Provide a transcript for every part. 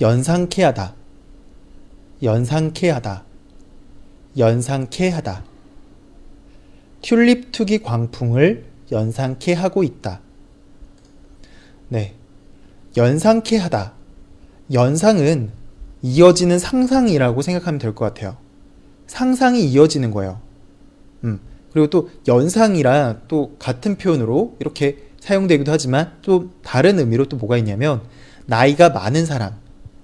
연상케 하다, 연상케 하다, 연상케 하다. 튤립 투기 광풍을 연상케 하고 있다. 네. 연상케 하다. 연상은 이어지는 상상이라고 생각하면 될 것 같아요. 상상이 이어지는 거예요. 음. 그리고 또 연상이랑 또 같은 표현으로 이렇게 사용되기도 하지만 또 다른 의미로 또 뭐가 있냐면 나이가 많은 사람을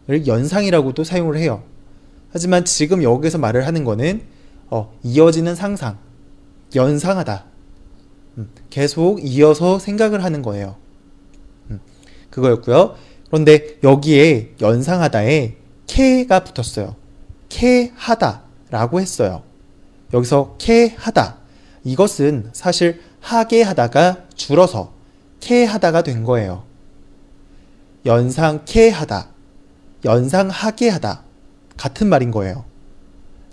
연상이라고도 사용을 해요. 하지만 지금 여기서 말을 하는 거는 어, 이어지는 상상, 연상하다. 음, 계속 이어서 생각을 하는 거예요. 음, 그거였고요. 그런데 여기에 연상하다에 케가 붙었어요. 케하다라고 했어요. 여기서 케하다. 이것은 사실 하게 하다가 줄어서 케하다가 된 거예요. 연상케 하다, 연상하게 하다. 같은 말인 거예요.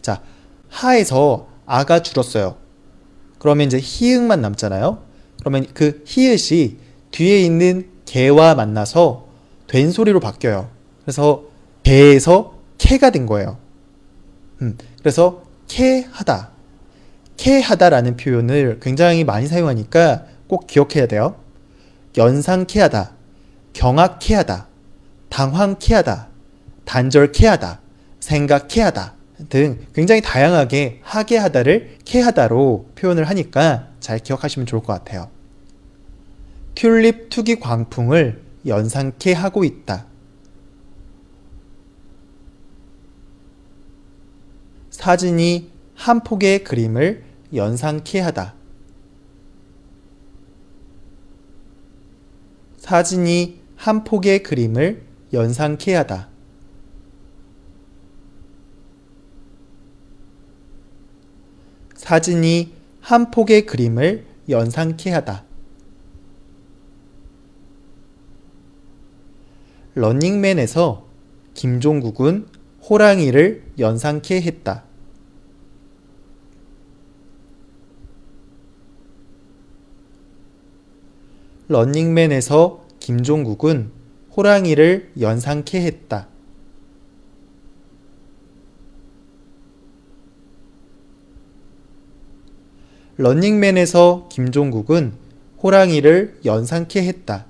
자, 하에서 아가 줄었어요. 그러면 이제 히읗만 남잖아요. 그러면 그 히읗이 뒤에 있는 개와 만나서 된 소리로 바뀌어요. 그래서 개에서 케가 된 거예요. 음, 그래서 케하다, 케하다라는 표현을 굉장히 많이 사용하니까 꼭 기억해야 돼요. 연상케하다, 경악케하다, 당황케하다, 단절케하다, 생각케하다 등 굉장히 다양하게 하게 하다를 케하다로 표현을 하니까 잘 기억하시면 좋을 것 같아요. 튤립 투기 광풍을 연상케 하고 있다. 사진이 한 폭의 그림을 연상케 하다. 사진이 한 폭의 그림을 연상케 하다. 사진이 한 폭의 그림을 연상케 하다. 런닝맨에서 김종국은 호랑이를 연상케 했다. 런닝맨에서 김종국은 호랑이를 연상케 했다. 런닝맨에서 김종국은 호랑이를 연상케 했다.